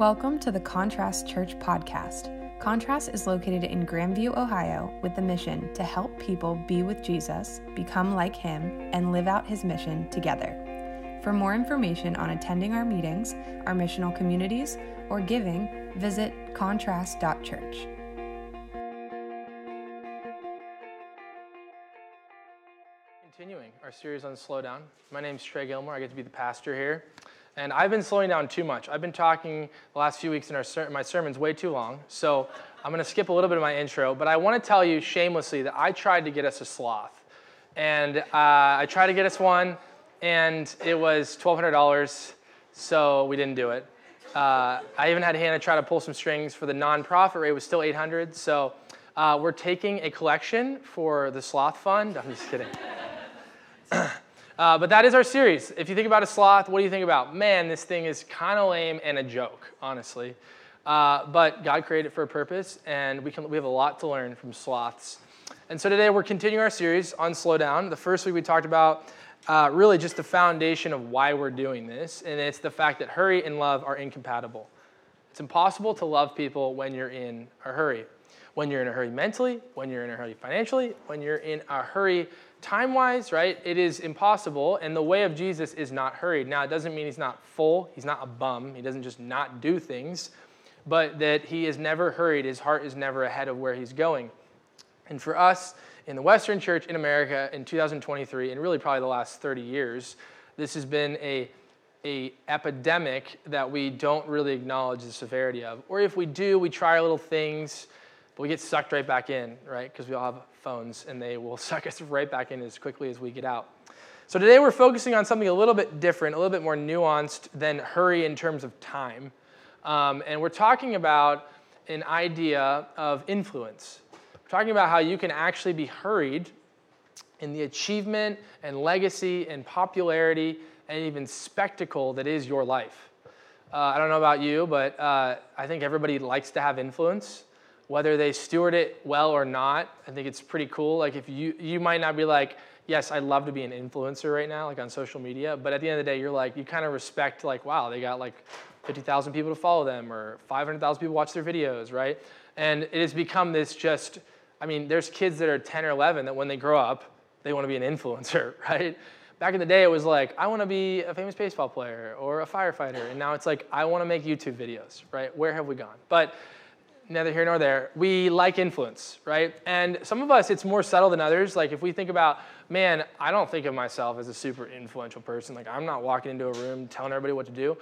Welcome to the Contrast Church podcast. Contrast is located in Grandview, Ohio, with the mission to help people be with Jesus, become like him, and live out his mission together. For more information on attending our meetings, our missional communities, or giving, visit contrast.church. Continuing our series on slow down. My name is Trey Gilmore. I get to be the pastor here. And I've been slowing down too much. I've been talking the last few weeks in our ser- my sermons way too long. So I'm going to skip a little bit of my intro. But I want to tell you shamelessly that I tried to get us a sloth. And uh, I tried to get us one, and it was $1,200. So we didn't do it. Uh, I even had Hannah try to pull some strings for the nonprofit rate was still 800. So uh, we're taking a collection for the sloth fund. I'm just kidding. Uh, but that is our series. If you think about a sloth, what do you think about? Man, this thing is kind of lame and a joke, honestly. Uh, but God created it for a purpose, and we, can, we have a lot to learn from sloths. And so today we're continuing our series on slow down. The first week we talked about uh, really just the foundation of why we're doing this, and it's the fact that hurry and love are incompatible. It's impossible to love people when you're in a hurry. When you're in a hurry mentally, when you're in a hurry financially, when you're in a hurry time wise, right, it is impossible, and the way of Jesus is not hurried. Now, it doesn't mean he's not full, he's not a bum, he doesn't just not do things, but that he is never hurried, his heart is never ahead of where he's going. And for us in the Western church in America in 2023, and really probably the last 30 years, this has been a a epidemic that we don't really acknowledge the severity of. Or if we do, we try little things, but we get sucked right back in, right? Because we all have phones and they will suck us right back in as quickly as we get out. So today we're focusing on something a little bit different, a little bit more nuanced than hurry in terms of time. Um, and we're talking about an idea of influence. We're talking about how you can actually be hurried in the achievement and legacy and popularity and even spectacle that is your life. Uh, I don't know about you, but uh, I think everybody likes to have influence whether they steward it well or not, I think it's pretty cool. Like if you you might not be like, yes, I'd love to be an influencer right now, like on social media, but at the end of the day, you're like, you kind of respect like, wow, they got like 50,000 people to follow them or 500,000 people watch their videos, right? And it has become this just, I mean, there's kids that are 10 or 11 that when they grow up, they want to be an influencer, right? Back in the day, it was like, I want to be a famous baseball player or a firefighter. And now it's like, I want to make YouTube videos, right? Where have we gone? But neither here nor there. We like influence, right? And some of us, it's more subtle than others. Like if we think about, man, I don't think of myself as a super influential person. Like I'm not walking into a room telling everybody what to do.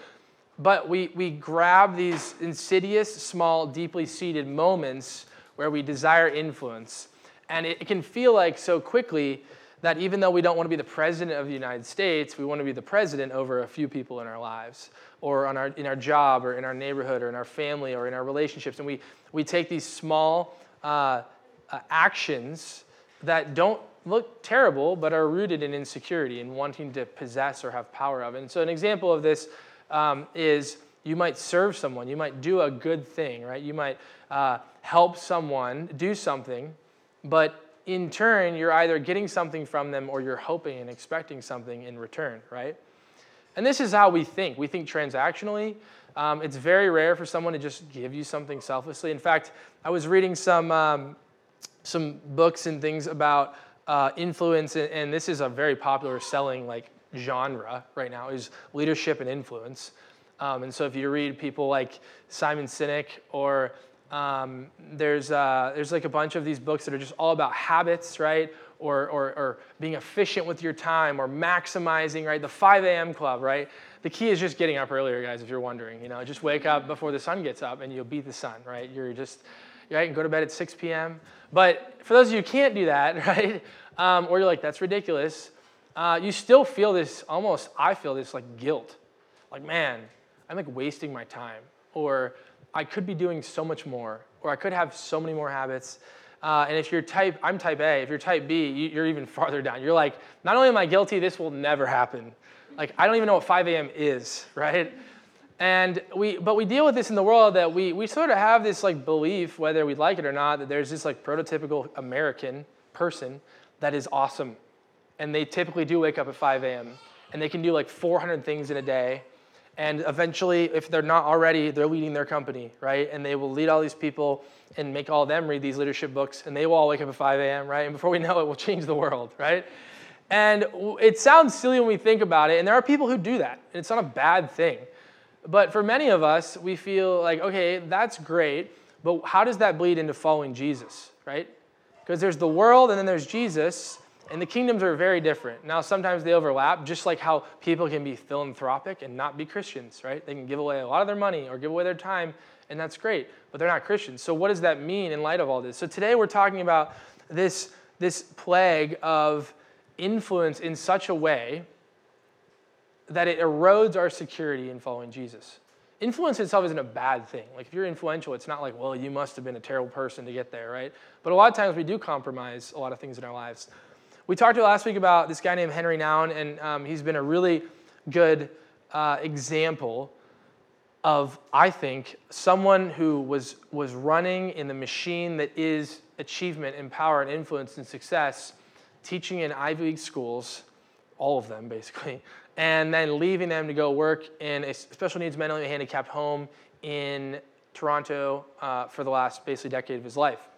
But we, we grab these insidious, small, deeply seated moments where we desire influence. And it, it can feel like so quickly that even though we don't want to be the president of the United States, we want to be the president over a few people in our lives or on our, in our job or in our neighborhood or in our family or in our relationships. And we, we take these small uh, uh, actions that don't look terrible but are rooted in insecurity and wanting to possess or have power of. And so, an example of this um, is you might serve someone, you might do a good thing, right? You might uh, help someone do something, but in turn, you're either getting something from them or you're hoping and expecting something in return, right? And this is how we think. We think transactionally. Um, it's very rare for someone to just give you something selflessly. In fact, I was reading some, um, some books and things about uh, influence, and, and, this is a very popular selling like genre right now is leadership and influence. Um, and so if you read people like Simon Sinek or um, there's, uh, there's like a bunch of these books that are just all about habits, right? Or, or, or being efficient with your time or maximizing, right? The 5 a.m. club, right? The key is just getting up earlier, guys, if you're wondering. You know, just wake up before the sun gets up and you'll beat the sun, right? You're just, right? And go to bed at 6 p.m. But for those of you who can't do that, right? Um, or you're like, that's ridiculous. Uh, you still feel this almost, I feel this like guilt. Like, man, I'm like wasting my time. Or I could be doing so much more, or I could have so many more habits. Uh, and if you're type, I'm type A, if you're type B, you're even farther down. You're like, not only am I guilty, this will never happen. Like, I don't even know what 5 a.m. is, right? And we, but we deal with this in the world that we, we sort of have this like belief, whether we like it or not, that there's this like prototypical American person that is awesome. And they typically do wake up at 5 a.m. and they can do like 400 things in a day And eventually, if they're not already, they're leading their company, right? And they will lead all these people and make all of them read these leadership books, and they will all wake up at 5 a.m., right? And before we know it, we'll change the world, right? And it sounds silly when we think about it, and there are people who do that, and it's not a bad thing. But for many of us, we feel like, okay, that's great, but how does that bleed into following Jesus, right? Because there's the world and then there's Jesus, and the kingdoms are very different. Now, sometimes they overlap, just like how people can be philanthropic and not be Christians, right? They can give away a lot of their money or give away their time, and that's great, but they're not Christians. So, what does that mean in light of all this? So, today we're talking about this, this plague of influence in such a way that it erodes our security in following Jesus. Influence itself isn't a bad thing. Like if you're influential, it's not like, well, you must have been a terrible person to get there, right? But a lot of times we do compromise a lot of things in our lives. We talked last week about this guy named Henry Nouwen, and um, he's been a really good uh, example of, I think, someone who was, was running in the machine that is achievement and power and influence and success, teaching in Ivy League schools, all of them basically, and then leaving them to go work in a special needs mentally handicapped home in Toronto uh, for the last basically decade of his life.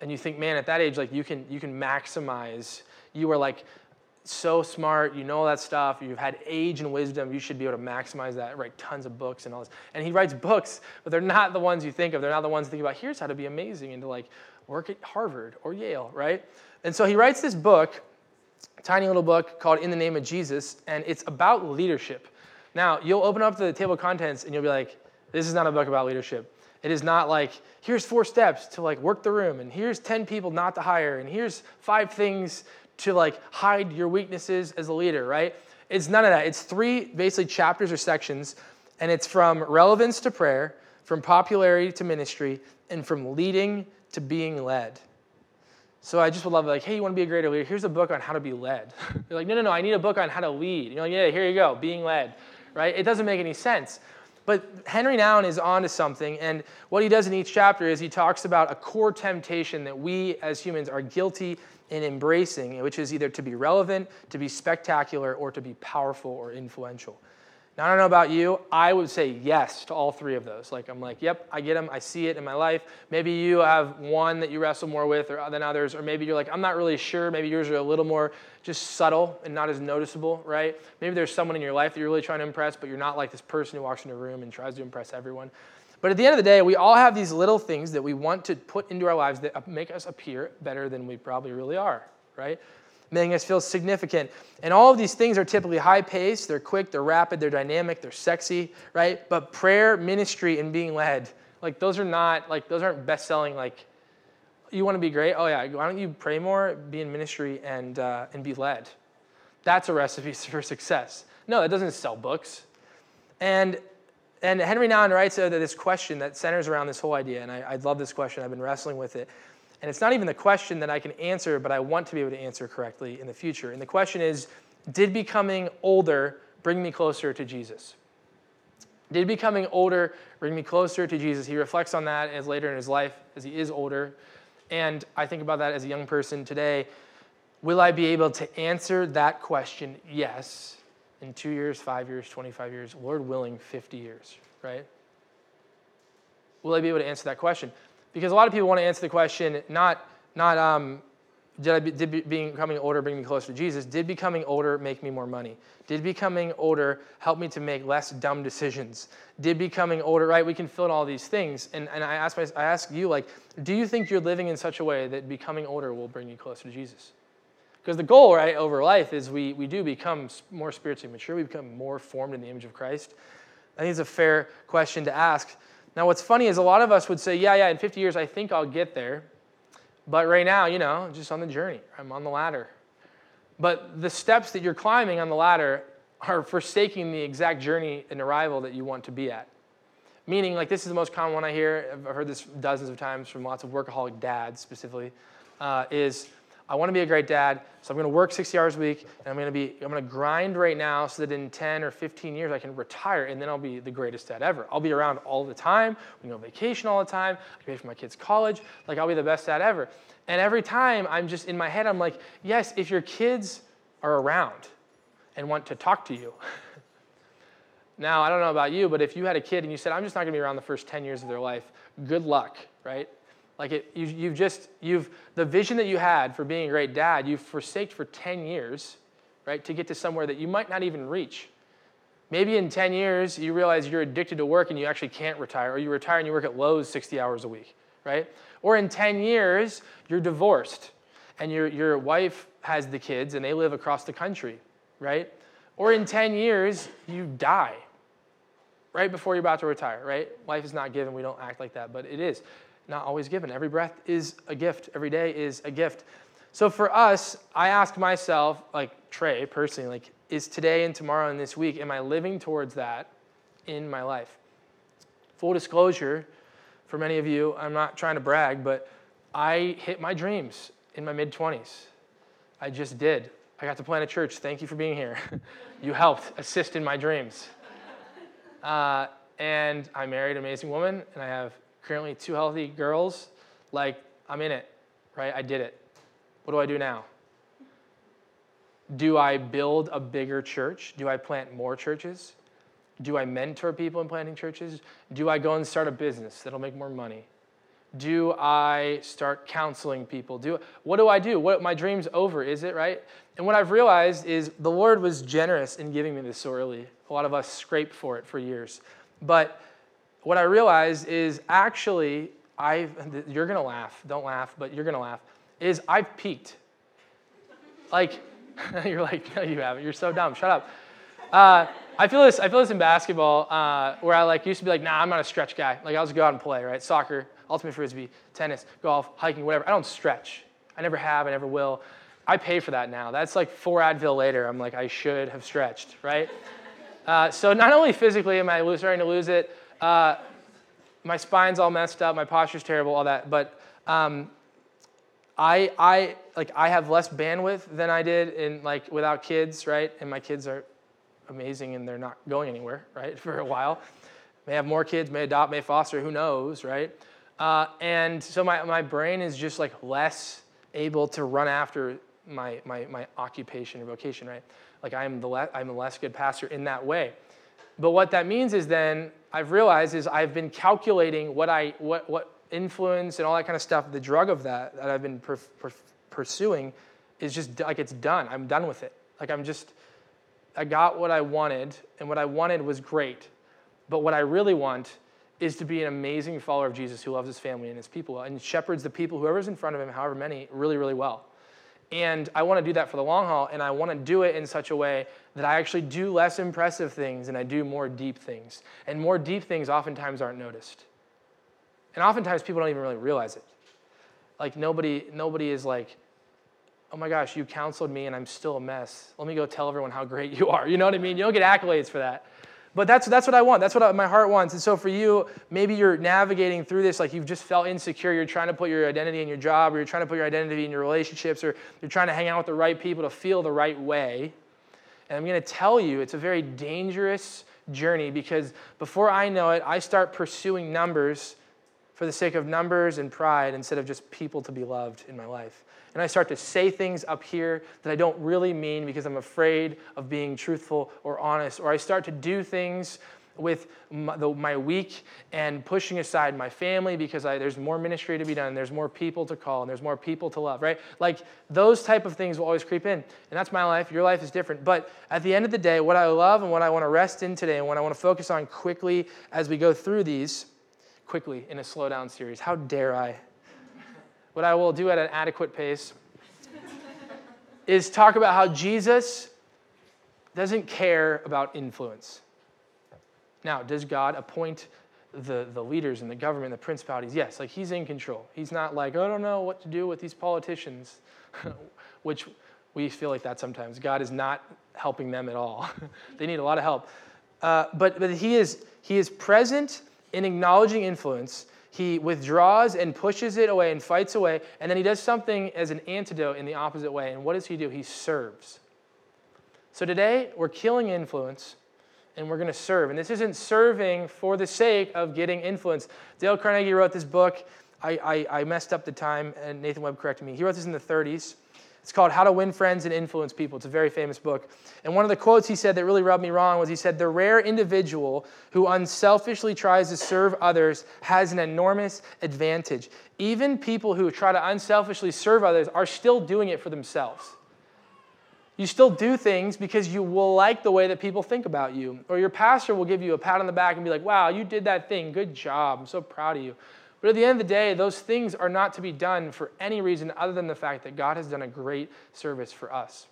And you think, man, at that age, like you can you can maximize. You are like so smart, you know all that stuff, you've had age and wisdom, you should be able to maximize that, write tons of books and all this. And he writes books, but they're not the ones you think of. They're not the ones you think about, here's how to be amazing and to like work at Harvard or Yale, right? And so he writes this book tiny little book called In the Name of Jesus, and it's about leadership. Now, you'll open up the table of contents and you'll be like, this is not a book about leadership. It is not like, here's four steps to like work the room, and here's 10 people not to hire, and here's five things to like hide your weaknesses as a leader, right? It's none of that. It's three basically chapters or sections, and it's from relevance to prayer, from popularity to ministry, and from leading to being led. So I just would love like, hey, you want to be a greater leader? Here's a book on how to be led. You're like, no, no, no, I need a book on how to lead. You're like, yeah, here you go, being led, right? It doesn't make any sense. But Henry Nouwen is onto something, and what he does in each chapter is he talks about a core temptation that we as humans are guilty in embracing, which is either to be relevant, to be spectacular, or to be powerful or influential. Now, I don't know about you. I would say yes to all three of those. Like, I'm like, yep, I get them. I see it in my life. Maybe you have one that you wrestle more with or, than others, or maybe you're like, I'm not really sure. Maybe yours are a little more just subtle and not as noticeable, right? Maybe there's someone in your life that you're really trying to impress, but you're not like this person who walks into a room and tries to impress everyone. But at the end of the day, we all have these little things that we want to put into our lives that make us appear better than we probably really are, right? Making us feel significant. And all of these things are typically high paced, they're quick, they're rapid, they're dynamic, they're sexy, right? But prayer, ministry, and being led, like those are not, like those aren't best selling, like, you want to be great? Oh, yeah, why don't you pray more, be in ministry, and, uh, and be led? That's a recipe for success. No, that doesn't sell books. And and Henry Nouwen writes uh, this question that centers around this whole idea, and I, I love this question. I've been wrestling with it. And it's not even the question that I can answer, but I want to be able to answer correctly in the future. And the question is Did becoming older bring me closer to Jesus? Did becoming older bring me closer to Jesus? He reflects on that as later in his life as he is older. And I think about that as a young person today. Will I be able to answer that question? Yes. In two years, five years, 25 years, Lord willing, 50 years, right? Will I be able to answer that question? Because a lot of people want to answer the question not, not um, did, I be, did becoming older bring me closer to Jesus? Did becoming older make me more money? Did becoming older help me to make less dumb decisions? Did becoming older, right? We can fill in all these things. And, and I, ask my, I ask you, like, do you think you're living in such a way that becoming older will bring you closer to Jesus? Because the goal, right, over life is we, we do become more spiritually mature. We become more formed in the image of Christ. I think it's a fair question to ask. Now, what's funny is a lot of us would say, yeah, yeah, in 50 years, I think I'll get there. But right now, you know, just on the journey, I'm on the ladder. But the steps that you're climbing on the ladder are forsaking the exact journey and arrival that you want to be at. Meaning, like, this is the most common one I hear, I've heard this dozens of times from lots of workaholic dads specifically, uh, is I want to be a great dad, so I'm going to work 60 hours a week, and I'm going to be I'm going to grind right now so that in 10 or 15 years I can retire, and then I'll be the greatest dad ever. I'll be around all the time. We go on vacation all the time. I pay for my kids' college. Like I'll be the best dad ever. And every time I'm just in my head, I'm like, yes, if your kids are around and want to talk to you, Now, I don't know about you, but if you had a kid and you said, I'm just not going to be around the first 10 years of their life, good luck, right? Like it, you, you've just, you've, the vision that you had for being a great dad, you've forsaked for 10 years, right, to get to somewhere that you might not even reach. Maybe in 10 years, you realize you're addicted to work and you actually can't retire, or you retire and you work at Lowe's 60 hours a week, right? Or in 10 years, you're divorced and your, your wife has the kids and they live across the country, right? Or in 10 years, you die right before you're about to retire, right? Life is not given. We don't act like that, but it is not always given. Every breath is a gift, every day is a gift. So for us, I ask myself, like Trey personally, like, is today and tomorrow and this week, am I living towards that in my life? Full disclosure, for many of you, I'm not trying to brag, but I hit my dreams in my mid 20s. I just did. I got to plant a church. Thank you for being here. you helped assist in my dreams. Uh, and I married an amazing woman, and I have currently two healthy girls. Like, I'm in it, right? I did it. What do I do now? Do I build a bigger church? Do I plant more churches? Do I mentor people in planting churches? Do I go and start a business that'll make more money? Do I start counseling people? Do what do I do? What my dream's over, is it, right? And what I've realized is the Lord was generous in giving me this so early. A lot of us scrape for it for years. But what I realized is actually I've you're gonna laugh, don't laugh, but you're gonna laugh, is I've peaked. Like, you're like, no, you haven't. You're so dumb. Shut up. Uh, I feel this. I feel this in basketball, uh, where I like used to be like, nah, I'm not a stretch guy. Like I'll just go out and play, right? Soccer, ultimate frisbee, tennis, golf, hiking, whatever. I don't stretch. I never have. I never will. I pay for that now. That's like four Advil later. I'm like, I should have stretched, right? Uh, so not only physically am I starting to lose it, uh, my spine's all messed up, my posture's terrible, all that. But um, I, I, like, I have less bandwidth than I did in like without kids, right? And my kids are amazing and they're not going anywhere, right, for a while. May have more kids, may adopt, may foster, who knows, right? Uh, and so my, my brain is just like less able to run after my, my, my occupation or vocation, right? Like I'm the, le- I'm a less good pastor in that way. But what that means is then I've realized is I've been calculating what I, what, what influence and all that kind of stuff, the drug of that that I've been per, per, pursuing is just like it's done. I'm done with it. Like I'm just, I got what I wanted, and what I wanted was great. But what I really want is to be an amazing follower of Jesus who loves his family and his people and shepherds the people, whoever's in front of him, however many, really, really well. And I want to do that for the long haul, and I want to do it in such a way that I actually do less impressive things and I do more deep things. And more deep things oftentimes aren't noticed. And oftentimes people don't even really realize it. Like nobody, nobody is like, oh my gosh, you counseled me and I'm still a mess. Let me go tell everyone how great you are. You know what I mean? You don't get accolades for that. But that's, that's what I want. That's what my heart wants. And so for you, maybe you're navigating through this like you've just felt insecure. You're trying to put your identity in your job, or you're trying to put your identity in your relationships, or you're trying to hang out with the right people to feel the right way. And I'm going to tell you, it's a very dangerous journey because before I know it, I start pursuing numbers for the sake of numbers and pride instead of just people to be loved in my life and I start to say things up here that I don't really mean because I'm afraid of being truthful or honest, or I start to do things with my, week and pushing aside my family because I, there's more ministry to be done, there's more people to call, and there's more people to love, right? Like those type of things will always creep in. And that's my life. Your life is different. But at the end of the day, what I love and what I want to rest in today and what I want to focus on quickly as we go through these, quickly in a slow down series. How dare I? What I will do at an adequate pace, is talk about how Jesus doesn't care about influence. Now, does God appoint the, the leaders and the government, the principalities? Yes, like he's in control. He's not like, I don't know what to do with these politicians, which we feel like that sometimes. God is not helping them at all. they need a lot of help. Uh, but but he, is, he is present in acknowledging influence he withdraws and pushes it away and fights away, and then he does something as an antidote in the opposite way. And what does he do? He serves. So today, we're killing influence and we're going to serve. And this isn't serving for the sake of getting influence. Dale Carnegie wrote this book. I, I, I messed up the time, and Nathan Webb corrected me. He wrote this in the 30s. It's called How to Win Friends and Influence People. It's a very famous book. And one of the quotes he said that really rubbed me wrong was he said, The rare individual who unselfishly tries to serve others has an enormous advantage. Even people who try to unselfishly serve others are still doing it for themselves. You still do things because you will like the way that people think about you. Or your pastor will give you a pat on the back and be like, wow, you did that thing. Good job. I'm so proud of you. But at the end of the day, those things are not to be done for any reason other than the fact that God has done a great service for us.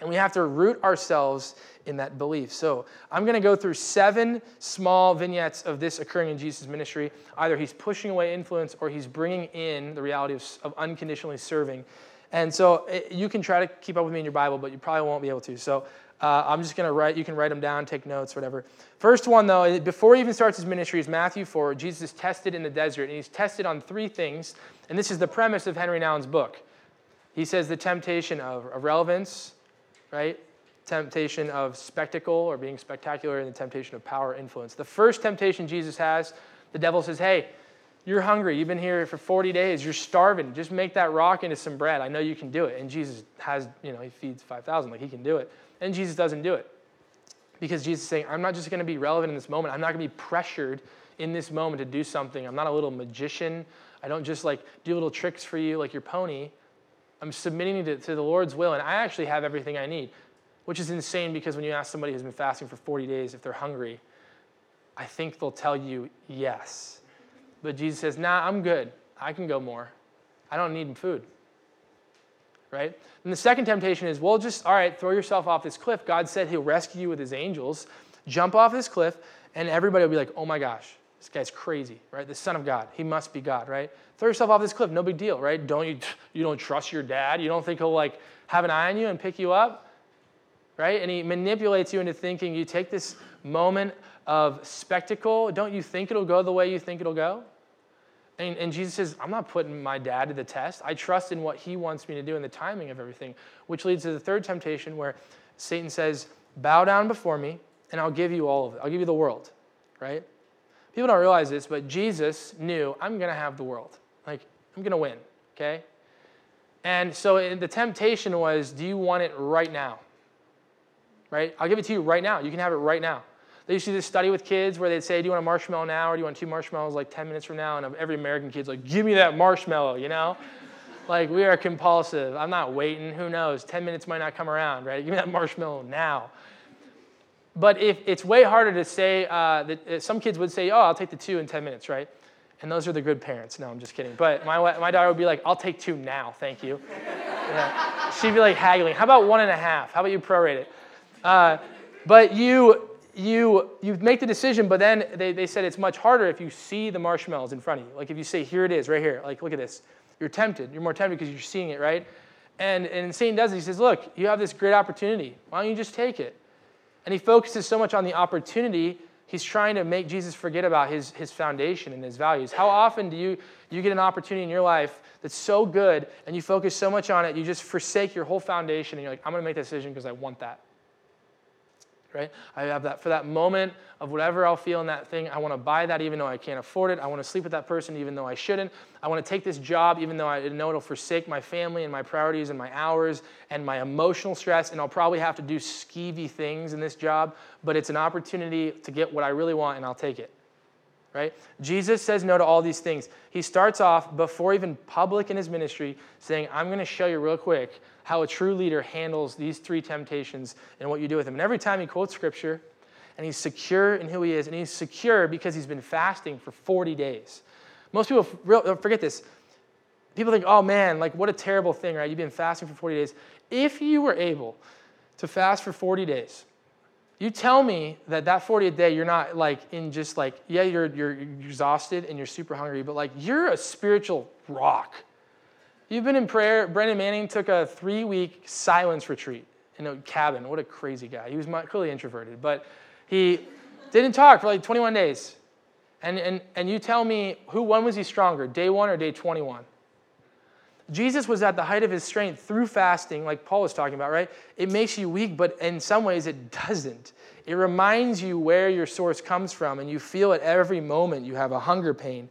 And we have to root ourselves in that belief. So I'm going to go through seven small vignettes of this occurring in Jesus' ministry. Either he's pushing away influence or he's bringing in the reality of, of unconditionally serving. And so it, you can try to keep up with me in your Bible, but you probably won't be able to. So uh, I'm just going to write, you can write them down, take notes, whatever. First one, though, before he even starts his ministry, is Matthew 4. Jesus is tested in the desert, and he's tested on three things. And this is the premise of Henry Nouwen's book. He says the temptation of, relevance, right? Temptation of spectacle or being spectacular, and the temptation of power influence. The first temptation Jesus has, the devil says, Hey, you're hungry. You've been here for 40 days. You're starving. Just make that rock into some bread. I know you can do it. And Jesus has, you know, he feeds 5,000. Like he can do it. And Jesus doesn't do it. Because Jesus is saying, I'm not just going to be relevant in this moment. I'm not going to be pressured in this moment to do something. I'm not a little magician. I don't just like do little tricks for you like your pony. I'm submitting to, to the Lord's will, and I actually have everything I need, which is insane because when you ask somebody who's been fasting for 40 days if they're hungry, I think they'll tell you yes. But Jesus says, Nah, I'm good. I can go more. I don't need food right? And the second temptation is, well, just, all right, throw yourself off this cliff. God said he'll rescue you with his angels. Jump off this cliff, and everybody will be like, oh my gosh, this guy's crazy, right? The Son of God. He must be God, right? Throw yourself off this cliff, no big deal, right? Don't you, you don't trust your dad. You don't think he'll like have an eye on you and pick you up, right? And he manipulates you into thinking you take this moment of spectacle. Don't you think it'll go the way you think it'll go? And, and, Jesus says, I'm not putting my dad to the test. I trust in what he wants me to do and the timing of everything, which leads to the third temptation where Satan says, Bow down before me, and I'll give you all of it. I'll give you the world, right? People don't realize this, but Jesus knew, I'm going to have the world. Like, I'm going to win, okay? And so uh, the temptation was, Do you want it right now? Right? I'll give it to you right now. You can have it right now. They used to do this study with kids where they'd say, Do you want a marshmallow now or do you want two marshmallows like 10 minutes from now? And every American kid's like, Give me that marshmallow, you know? like, we are compulsive. I'm not waiting. Who knows? 10 minutes might not come around, right? Give me that marshmallow now. But if it's way harder to say, uh, that uh, some kids would say, Oh, I'll take the two in 10 minutes, right? And those are the good parents. No, I'm just kidding. But my, my daughter would be like, I'll take two now, thank you. Yeah. She'd be like haggling. How about one and a half? How about you prorate it? Uh, but you, you, you make the decision, but then they, they said it's much harder if you see the marshmallows in front of you. Like if you say, here it is, right here, like look at this. You're tempted. You're more tempted because you're seeing it, right? And, and Satan does it. He says, look, you have this great opportunity. Why don't you just take it? And he focuses so much on the opportunity, he's trying to make Jesus forget about his, his foundation and his values. How often do you, you get an opportunity in your life that's so good and you focus so much on it, you just forsake your whole foundation and you're like, I'm going to make that decision because I want that right? I have that for that moment of whatever I'll feel in that thing. I want to buy that even though I can't afford it. I want to sleep with that person even though I shouldn't. I want to take this job even though I know it'll forsake my family and my priorities and my hours and my emotional stress. And I'll probably have to do skeevy things in this job, but it's an opportunity to get what I really want and I'll take it. Right? Jesus says no to all these things. He starts off before even public in his ministry saying, I'm going to show you real quick how a true leader handles these three temptations and what you do with them. And every time he quotes scripture, and he's secure in who he is, and he's secure because he's been fasting for 40 days. Most people forget this. People think, oh man, like what a terrible thing, right? You've been fasting for 40 days. If you were able to fast for 40 days, you tell me that that 40th day you're not like in just like, yeah, you're, you're exhausted and you're super hungry, but like you're a spiritual rock. You've been in prayer. Brennan Manning took a three week silence retreat in a cabin. What a crazy guy. He was clearly introverted, but he didn't talk for like 21 days. And, and, and you tell me, who, when was he stronger, day one or day 21? Jesus was at the height of his strength through fasting, like Paul was talking about, right? It makes you weak, but in some ways it doesn't. It reminds you where your source comes from, and you feel at every moment you have a hunger pain.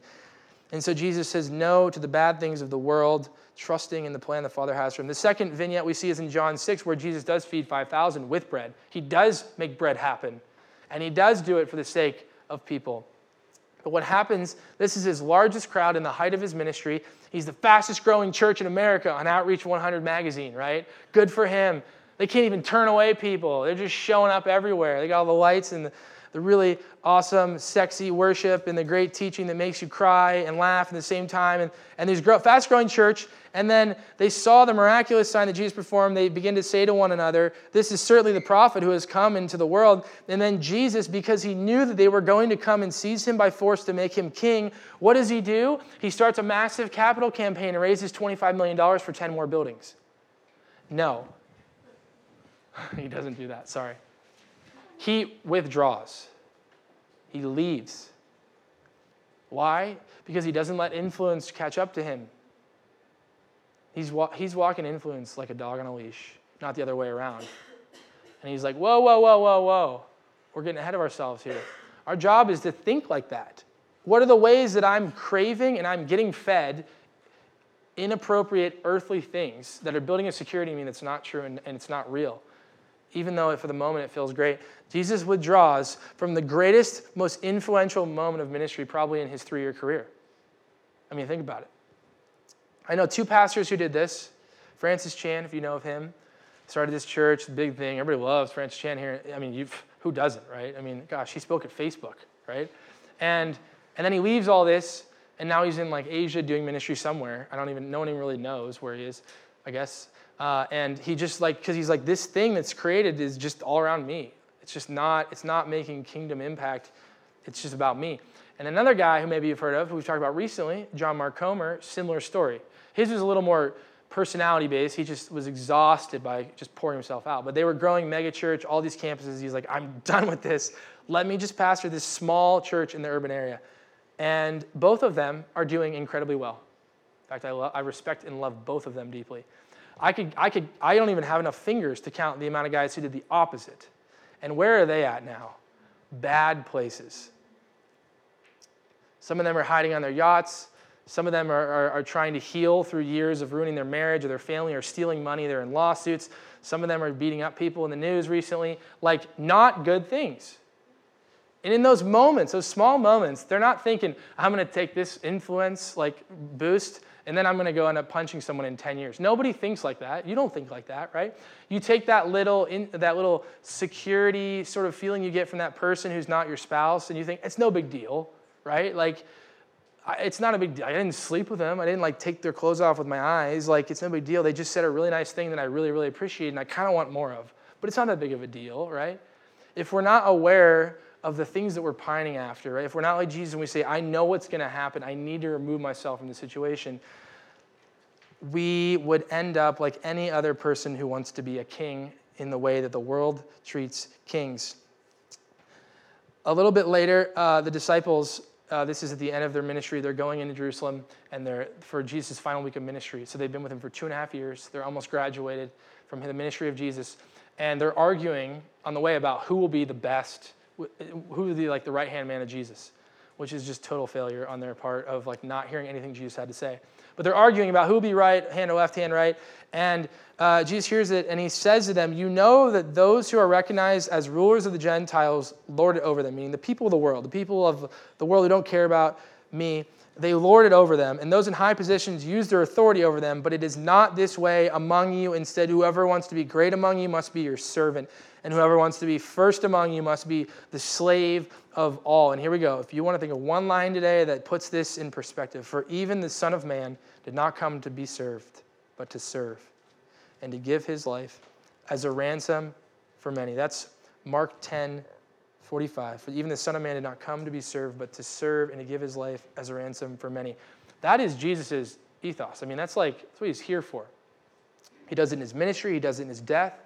And so Jesus says no to the bad things of the world trusting in the plan the Father has for him. The second vignette we see is in John 6, where Jesus does feed 5,000 with bread. He does make bread happen, and he does do it for the sake of people. But what happens, this is his largest crowd in the height of his ministry. He's the fastest growing church in America on Outreach 100 magazine, right? Good for him. They can't even turn away people. They're just showing up everywhere. They got all the lights and the, the really awesome, sexy worship and the great teaching that makes you cry and laugh at the same time. And, and there's fast growing church. And then they saw the miraculous sign that Jesus performed. They begin to say to one another, This is certainly the prophet who has come into the world. And then Jesus, because he knew that they were going to come and seize him by force to make him king, what does he do? He starts a massive capital campaign and raises $25 million for 10 more buildings. No, he doesn't do that, sorry. He withdraws, he leaves. Why? Because he doesn't let influence catch up to him. He's, wa- he's walking influence like a dog on a leash, not the other way around. And he's like, whoa, whoa, whoa, whoa, whoa. We're getting ahead of ourselves here. Our job is to think like that. What are the ways that I'm craving and I'm getting fed inappropriate earthly things that are building a security in me that's not true and, and it's not real? Even though for the moment it feels great. Jesus withdraws from the greatest, most influential moment of ministry probably in his three year career. I mean, think about it. I know two pastors who did this. Francis Chan, if you know of him, started this church, big thing. Everybody loves Francis Chan here. I mean, who doesn't, right? I mean, gosh, he spoke at Facebook, right? And and then he leaves all this, and now he's in like Asia doing ministry somewhere. I don't even, no one even really knows where he is, I guess. Uh, and he just like, because he's like, this thing that's created is just all around me. It's just not, it's not making kingdom impact. It's just about me. And another guy who maybe you've heard of, who we've talked about recently, John Mark Comer, similar story. His was a little more personality based. He just was exhausted by just pouring himself out. But they were growing mega church, all these campuses. He's like, I'm done with this. Let me just pastor this small church in the urban area. And both of them are doing incredibly well. In fact, I, lo- I respect and love both of them deeply. I could, I could, I don't even have enough fingers to count the amount of guys who did the opposite. And where are they at now? Bad places. Some of them are hiding on their yachts. Some of them are, are, are, trying to heal through years of ruining their marriage or their family or stealing money. They're in lawsuits. Some of them are beating up people in the news recently. Like, not good things. And in those moments, those small moments, they're not thinking, I'm going to take this influence, like, boost, and then I'm going to go end up punching someone in 10 years. Nobody thinks like that. You don't think like that, right? You take that little, in, that little security sort of feeling you get from that person who's not your spouse, and you think, it's no big deal, right? Like, it's not a big deal. I didn't sleep with them. I didn't like take their clothes off with my eyes. Like it's no big deal. They just said a really nice thing that I really, really appreciate and I kind of want more of. But it's not that big of a deal, right? If we're not aware of the things that we're pining after, right? If we're not like Jesus and we say, I know what's going to happen, I need to remove myself from the situation, we would end up like any other person who wants to be a king in the way that the world treats kings. A little bit later, uh, the disciples uh, this is at the end of their ministry. They're going into Jerusalem and they're for Jesus' final week of ministry. So they've been with him for two and a half years. They're almost graduated from the ministry of Jesus. And they're arguing on the way about who will be the best, who will be like the right hand man of Jesus, which is just total failure on their part of like not hearing anything Jesus had to say. But they're arguing about who will be right hand or left hand, right? And uh, Jesus hears it and he says to them, You know that those who are recognized as rulers of the Gentiles lord it over them, meaning the people of the world, the people of the world who don't care about me, they lord it over them. And those in high positions use their authority over them. But it is not this way among you. Instead, whoever wants to be great among you must be your servant. And whoever wants to be first among you must be the slave of all. And here we go. If you want to think of one line today that puts this in perspective, for even the Son of Man did not come to be served, but to serve, and to give his life as a ransom for many. That's Mark 10, 45. For even the Son of Man did not come to be served, but to serve and to give his life as a ransom for many. That is Jesus' ethos. I mean, that's like that's what he's here for. He does it in his ministry, he does it in his death.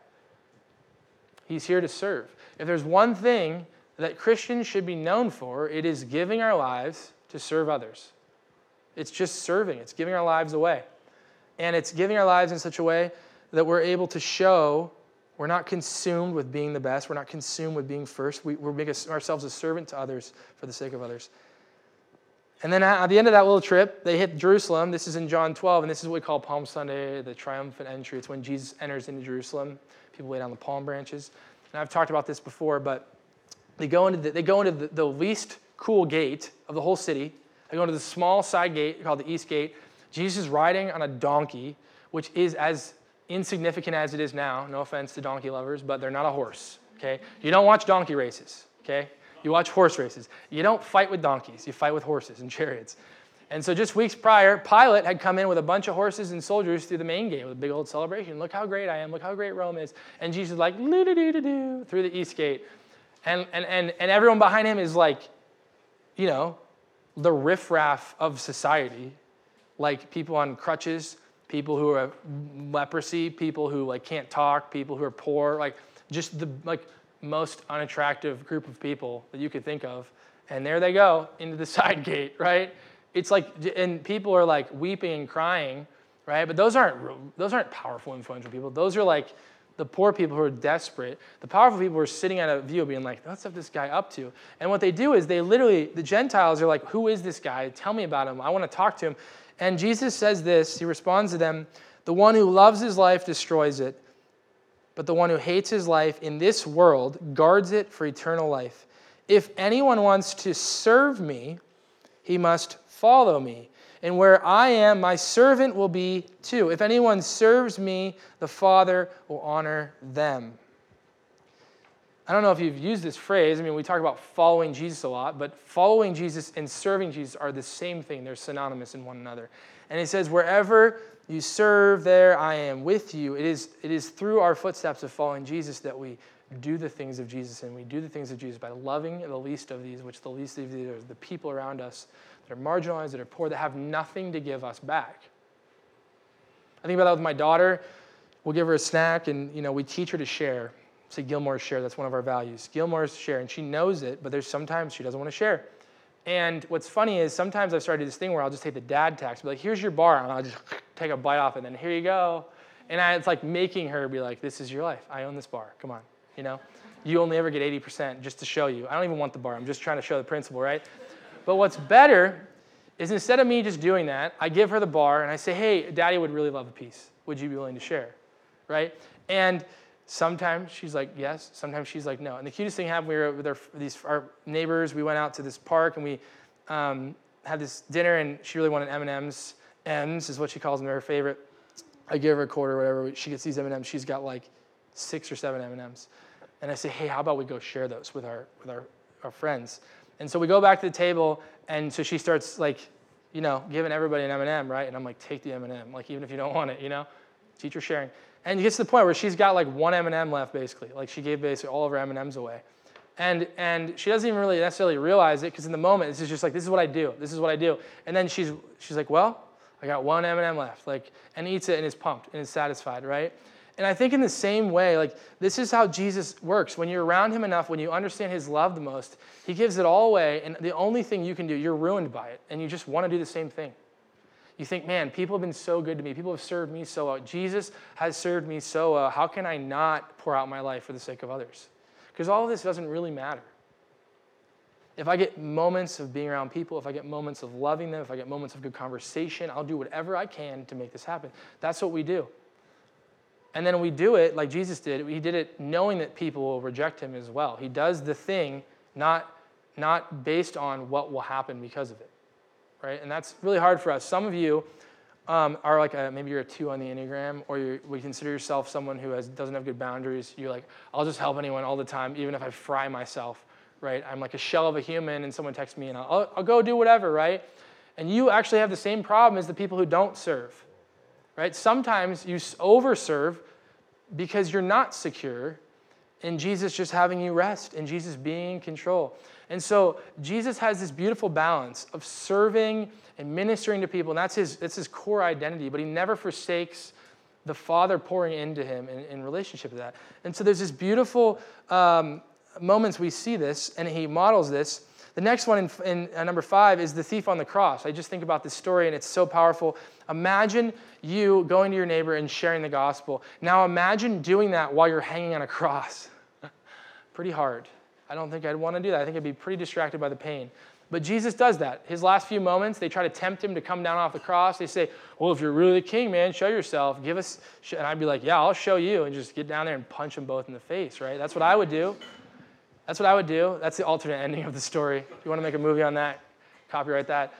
He's here to serve. If there's one thing that Christians should be known for, it is giving our lives to serve others. It's just serving, it's giving our lives away. And it's giving our lives in such a way that we're able to show we're not consumed with being the best, we're not consumed with being first. We, we're making ourselves a servant to others for the sake of others. And then at the end of that little trip, they hit Jerusalem. This is in John 12, and this is what we call Palm Sunday, the triumphant entry. It's when Jesus enters into Jerusalem. People lay down the palm branches. And I've talked about this before, but they go into the, they go into the, the least cool gate of the whole city. They go into the small side gate called the East Gate. Jesus is riding on a donkey, which is as insignificant as it is now. No offense to donkey lovers, but they're not a horse. Okay, you don't watch donkey races. Okay, you watch horse races. You don't fight with donkeys. You fight with horses and chariots. And so just weeks prior, Pilate had come in with a bunch of horses and soldiers through the main gate with a big old celebration. Look how great I am. Look how great Rome is. And Jesus is like, doo doo doo doo through the east gate. And, and, and, and everyone behind him is like, you know, the riffraff of society, like people on crutches, people who are leprosy, people who like can't talk, people who are poor, like just the like most unattractive group of people that you could think of. And there they go into the side gate, right? It's like, and people are like weeping and crying, right? But those aren't those aren't powerful, influential people. Those are like the poor people who are desperate. The powerful people who are sitting at a view, being like, "What's up this guy up to?" And what they do is they literally, the Gentiles are like, "Who is this guy? Tell me about him. I want to talk to him." And Jesus says this. He responds to them: "The one who loves his life destroys it." but the one who hates his life in this world guards it for eternal life. If anyone wants to serve me, he must follow me. And where I am, my servant will be too. If anyone serves me, the Father will honor them. I don't know if you've used this phrase. I mean, we talk about following Jesus a lot, but following Jesus and serving Jesus are the same thing. They're synonymous in one another. And it says, wherever you serve there, I am with you. It is, it is through our footsteps of following Jesus that we do the things of Jesus, and we do the things of Jesus by loving the least of these, which the least of these are the people around us that are marginalized, that are poor, that have nothing to give us back. I think about that with my daughter. We'll give her a snack, and you know, we teach her to share. Say Gilmore's share. That's one of our values. Gilmore's share, and she knows it, but there's sometimes she doesn't want to share. And what's funny is sometimes I've started this thing where I'll just take the dad tax, be like, here's your bar, and I'll just take a bite off, and then here you go. And I, it's like making her be like, this is your life. I own this bar. Come on, you know? You only ever get 80% just to show you. I don't even want the bar. I'm just trying to show the principle, right? But what's better is instead of me just doing that, I give her the bar and I say, hey, daddy would really love a piece. Would you be willing to share? Right? And Sometimes she's like, yes. Sometimes she's like, no. And the cutest thing happened, we were with our, these, our neighbors. We went out to this park and we um, had this dinner and she really wanted M&Ms. M's is what she calls them, her favorite. I give her a quarter or whatever. She gets these M&Ms. She's got like six or seven M&Ms. And I say, hey, how about we go share those with our, with our, our friends? And so we go back to the table and so she starts like, you know, giving everybody an M&M, right? And I'm like, take the M&M, like even if you don't want it, you know? Teacher sharing. And it gets to the point where she's got like one M&M left, basically. Like she gave basically all of her M&Ms away. And, and she doesn't even really necessarily realize it because in the moment, it's just like, this is what I do. This is what I do. And then she's, she's like, well, I got one M&M left. Like, and eats it and is pumped and is satisfied, right? And I think in the same way, like this is how Jesus works. When you're around him enough, when you understand his love the most, he gives it all away, and the only thing you can do, you're ruined by it, and you just want to do the same thing. You think, man, people have been so good to me. People have served me so well. Jesus has served me so well. How can I not pour out my life for the sake of others? Because all of this doesn't really matter. If I get moments of being around people, if I get moments of loving them, if I get moments of good conversation, I'll do whatever I can to make this happen. That's what we do. And then we do it like Jesus did. He did it knowing that people will reject him as well. He does the thing not, not based on what will happen because of it right? And that's really hard for us. Some of you um, are like a, maybe you're a two on the enneagram, or you we consider yourself someone who has, doesn't have good boundaries. You're like, I'll just help anyone all the time, even if I fry myself, right? I'm like a shell of a human, and someone texts me, and I'll, I'll go do whatever, right? And you actually have the same problem as the people who don't serve, right? Sometimes you overserve because you're not secure, and Jesus just having you rest, and Jesus being in control. And so Jesus has this beautiful balance of serving and ministering to people, and that's his, that's his core identity, but he never forsakes the Father pouring into him in, in relationship to that. And so there's this beautiful um, moments we see this, and he models this. The next one in, in uh, number five is the thief on the cross. I just think about this story, and it's so powerful. Imagine you going to your neighbor and sharing the gospel. Now imagine doing that while you're hanging on a cross. Pretty hard I don't think I'd want to do that. I think I'd be pretty distracted by the pain. But Jesus does that. His last few moments, they try to tempt him to come down off the cross. They say, Well, if you're really the king, man, show yourself. Give us. And I'd be like, Yeah, I'll show you. And just get down there and punch them both in the face, right? That's what I would do. That's what I would do. That's the alternate ending of the story. If you want to make a movie on that, copyright that.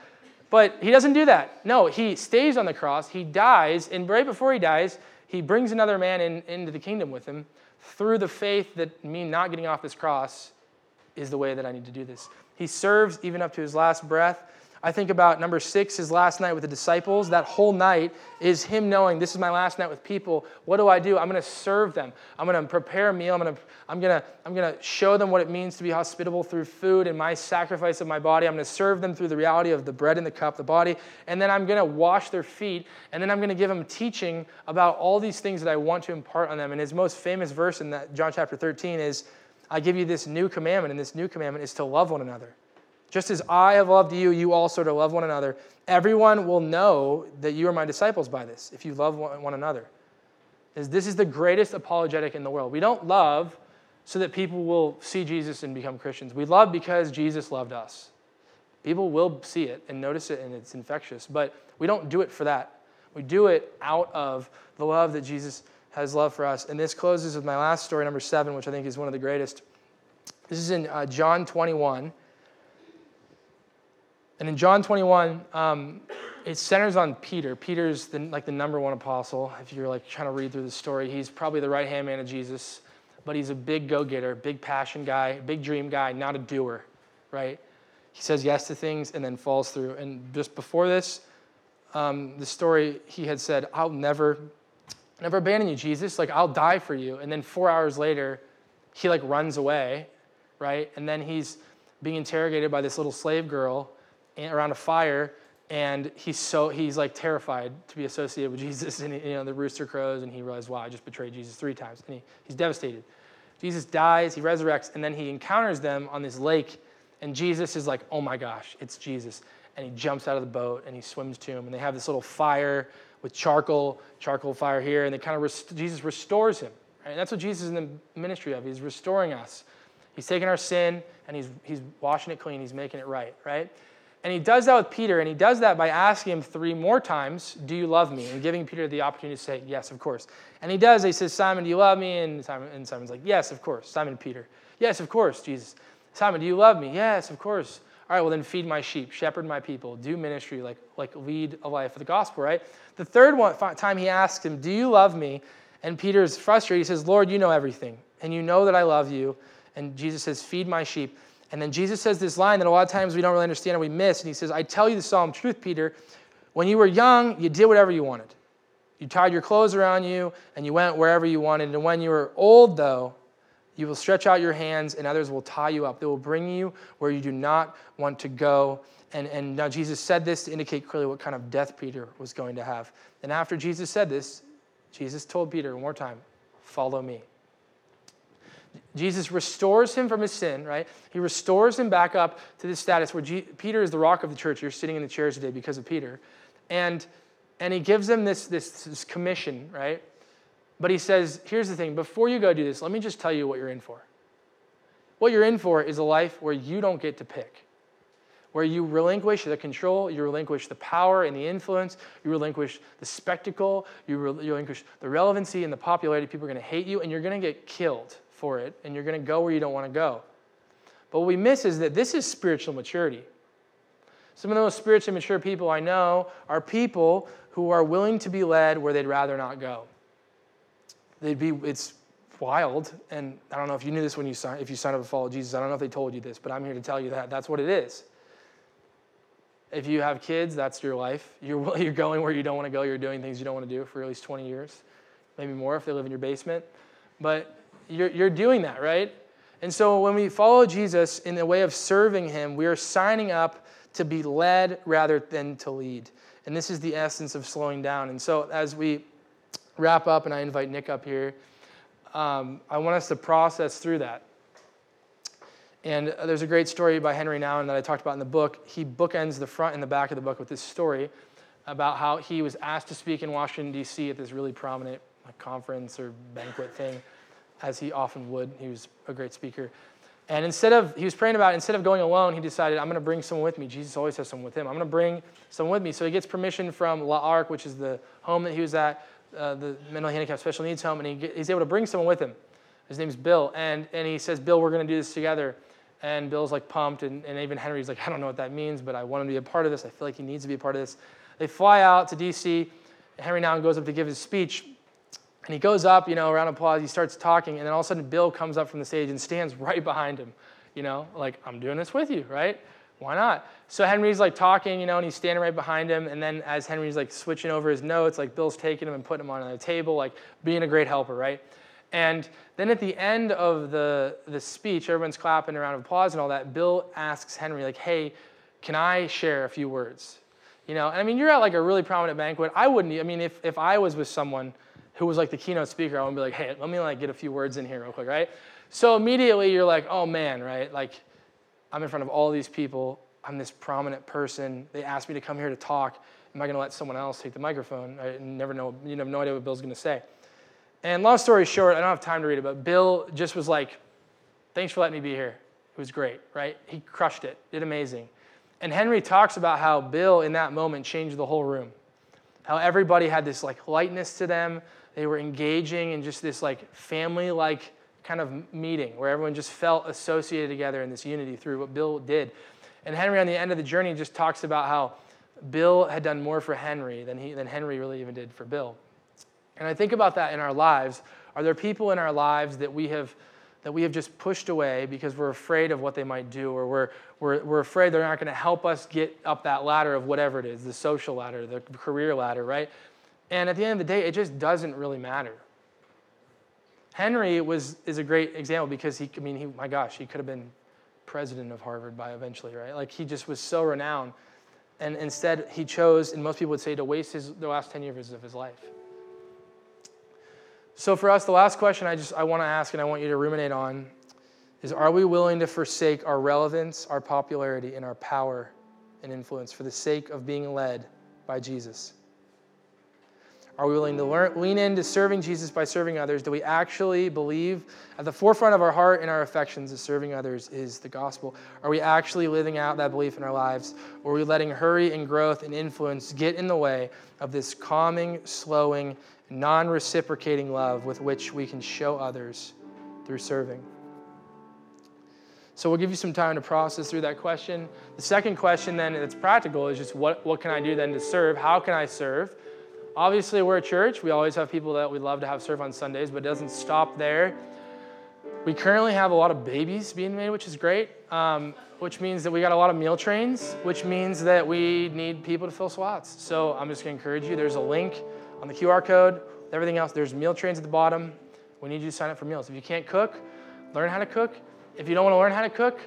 But he doesn't do that. No, he stays on the cross. He dies. And right before he dies, he brings another man in, into the kingdom with him through the faith that me not getting off this cross is the way that I need to do this. He serves even up to his last breath. I think about number six, his last night with the disciples. That whole night is him knowing this is my last night with people. What do I do? I'm going to serve them. I'm going to prepare a meal. I'm going to, I'm going to, I'm going to show them what it means to be hospitable through food and my sacrifice of my body. I'm going to serve them through the reality of the bread and the cup, the body. And then I'm going to wash their feet. And then I'm going to give them teaching about all these things that I want to impart on them. And his most famous verse in that John chapter 13 is, I give you this new commandment, and this new commandment is to love one another. Just as I have loved you, you also to love one another. Everyone will know that you are my disciples by this, if you love one another. This is the greatest apologetic in the world. We don't love so that people will see Jesus and become Christians. We love because Jesus loved us. People will see it and notice it, and it's infectious, but we don't do it for that. We do it out of the love that Jesus has love for us. And this closes with my last story, number seven, which I think is one of the greatest. This is in uh, John 21. And in John 21, um, it centers on Peter. Peter's the, like the number one apostle. If you're like trying to read through the story, he's probably the right hand man of Jesus, but he's a big go getter, big passion guy, big dream guy, not a doer, right? He says yes to things and then falls through. And just before this, um, the story, he had said, I'll never, never abandon you, Jesus. Like, I'll die for you. And then four hours later, he like runs away, right? And then he's being interrogated by this little slave girl around a fire and he's so he's like terrified to be associated with jesus and you know the rooster crows and he realizes wow i just betrayed jesus three times and he, he's devastated jesus dies he resurrects and then he encounters them on this lake and jesus is like oh my gosh it's jesus and he jumps out of the boat and he swims to him and they have this little fire with charcoal charcoal fire here and they kind of rest- jesus restores him right? and that's what jesus is in the ministry of he's restoring us he's taking our sin and he's, he's washing it clean he's making it right right and he does that with Peter, and he does that by asking him three more times, Do you love me? And giving Peter the opportunity to say, Yes, of course. And he does. He says, Simon, do you love me? And, Simon, and Simon's like, Yes, of course. Simon Peter, Yes, of course, Jesus. Simon, do you love me? Yes, of course. All right, well, then feed my sheep, shepherd my people, do ministry, like, like lead a life of the gospel, right? The third one, time he asks him, Do you love me? And Peter is frustrated. He says, Lord, you know everything, and you know that I love you. And Jesus says, Feed my sheep. And then Jesus says this line that a lot of times we don't really understand or we miss. And he says, I tell you the solemn truth, Peter. When you were young, you did whatever you wanted. You tied your clothes around you and you went wherever you wanted. And when you were old, though, you will stretch out your hands and others will tie you up. They will bring you where you do not want to go. And, and now Jesus said this to indicate clearly what kind of death Peter was going to have. And after Jesus said this, Jesus told Peter one more time, Follow me. Jesus restores him from his sin, right? He restores him back up to this status where G- Peter is the rock of the church. You're sitting in the chairs today because of Peter. And, and he gives him this, this, this commission, right? But he says, here's the thing before you go do this, let me just tell you what you're in for. What you're in for is a life where you don't get to pick, where you relinquish the control, you relinquish the power and the influence, you relinquish the spectacle, you relinquish the relevancy and the popularity. People are going to hate you, and you're going to get killed for it, and you're going to go where you don't want to go. But what we miss is that this is spiritual maturity. Some of the most spiritually mature people I know are people who are willing to be led where they'd rather not go. They'd be, it's wild, and I don't know if you knew this when you signed, if you signed up to follow Jesus. I don't know if they told you this, but I'm here to tell you that that's what it is. If you have kids, that's your life. You're, you're going where you don't want to go. You're doing things you don't want to do for at least 20 years, maybe more if they live in your basement. But you're, you're doing that, right? And so when we follow Jesus in the way of serving him, we are signing up to be led rather than to lead. And this is the essence of slowing down. And so as we wrap up, and I invite Nick up here, um, I want us to process through that. And there's a great story by Henry Nouwen that I talked about in the book. He bookends the front and the back of the book with this story about how he was asked to speak in Washington, D.C. at this really prominent like, conference or banquet thing as he often would. He was a great speaker. And instead of, he was praying about, instead of going alone, he decided, I'm going to bring someone with me. Jesus always has someone with him. I'm going to bring someone with me. So he gets permission from L'Arche, which is the home that he was at, uh, the mental handicap special needs home, and he he's able to bring someone with him. His name's Bill. And, and he says, Bill, we're going to do this together. And Bill's like pumped, and, and even Henry's like, I don't know what that means, but I want him to be a part of this. I feel like he needs to be a part of this. They fly out to D.C. Henry now goes up to give his speech. And he goes up, you know, round of applause. He starts talking, and then all of a sudden, Bill comes up from the stage and stands right behind him. You know, like, I'm doing this with you, right? Why not? So Henry's like talking, you know, and he's standing right behind him. And then as Henry's like switching over his notes, like Bill's taking him and putting him on the table, like being a great helper, right? And then at the end of the, the speech, everyone's clapping a round of applause and all that. Bill asks Henry, like, hey, can I share a few words? You know, I mean, you're at like a really prominent banquet. I wouldn't, I mean, if, if I was with someone who was like the keynote speaker, I would be like, hey, let me like get a few words in here real quick, right? So immediately you're like, oh man, right? Like, I'm in front of all these people. I'm this prominent person. They asked me to come here to talk. Am I going to let someone else take the microphone? I never know. You have no idea what Bill's going to say. And long story short, I don't have time to read it, but Bill just was like, thanks for letting me be here. It was great, right? He crushed it, did amazing. And Henry talks about how Bill in that moment changed the whole room. How everybody had this like lightness to them. They were engaging in just this like family like kind of meeting where everyone just felt associated together in this unity through what Bill did. And Henry on the end of the journey just talks about how Bill had done more for Henry than, he, than Henry really even did for Bill. And I think about that in our lives. Are there people in our lives that we have that we have just pushed away because we're afraid of what they might do, or we're, we're, we're afraid they're not going to help us get up that ladder of whatever it is the social ladder, the career ladder, right? And at the end of the day, it just doesn't really matter. Henry was, is a great example because he, I mean, he, my gosh, he could have been president of Harvard by eventually, right? Like he just was so renowned. And instead, he chose, and most people would say, to waste his, the last 10 years of his life. So for us, the last question I just I want to ask and I want you to ruminate on is are we willing to forsake our relevance, our popularity, and our power and influence for the sake of being led by Jesus? Are we willing to learn, lean into serving Jesus by serving others? Do we actually believe at the forefront of our heart and our affections that serving others is the gospel? Are we actually living out that belief in our lives? Or are we letting hurry and growth and influence get in the way of this calming, slowing, non reciprocating love with which we can show others through serving? So we'll give you some time to process through that question. The second question, then, that's practical, is just what, what can I do then to serve? How can I serve? Obviously, we're a church. We always have people that we love to have serve on Sundays, but it doesn't stop there. We currently have a lot of babies being made, which is great, um, which means that we got a lot of meal trains, which means that we need people to fill slots. So I'm just going to encourage you. There's a link on the QR code. Everything else, there's meal trains at the bottom. We need you to sign up for meals. If you can't cook, learn how to cook. If you don't want to learn how to cook,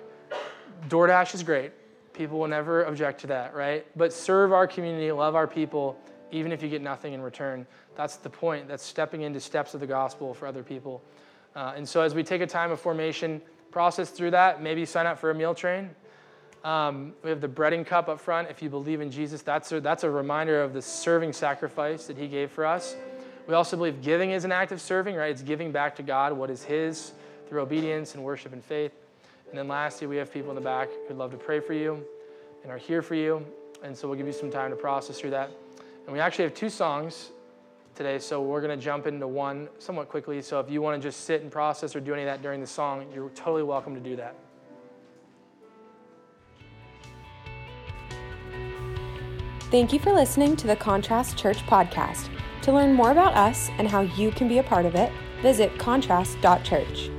DoorDash is great. People will never object to that, right? But serve our community, love our people, even if you get nothing in return. That's the point. That's stepping into steps of the gospel for other people. Uh, and so as we take a time of formation, process through that, maybe sign up for a meal train. Um, we have the breading cup up front. If you believe in Jesus, that's a, that's a reminder of the serving sacrifice that he gave for us. We also believe giving is an act of serving, right? It's giving back to God what is his through obedience and worship and faith. And then lastly, we have people in the back who'd love to pray for you and are here for you. And so we'll give you some time to process through that. And we actually have two songs today, so we're going to jump into one somewhat quickly. So if you want to just sit and process or do any of that during the song, you're totally welcome to do that. Thank you for listening to the Contrast Church podcast. To learn more about us and how you can be a part of it, visit contrast.church.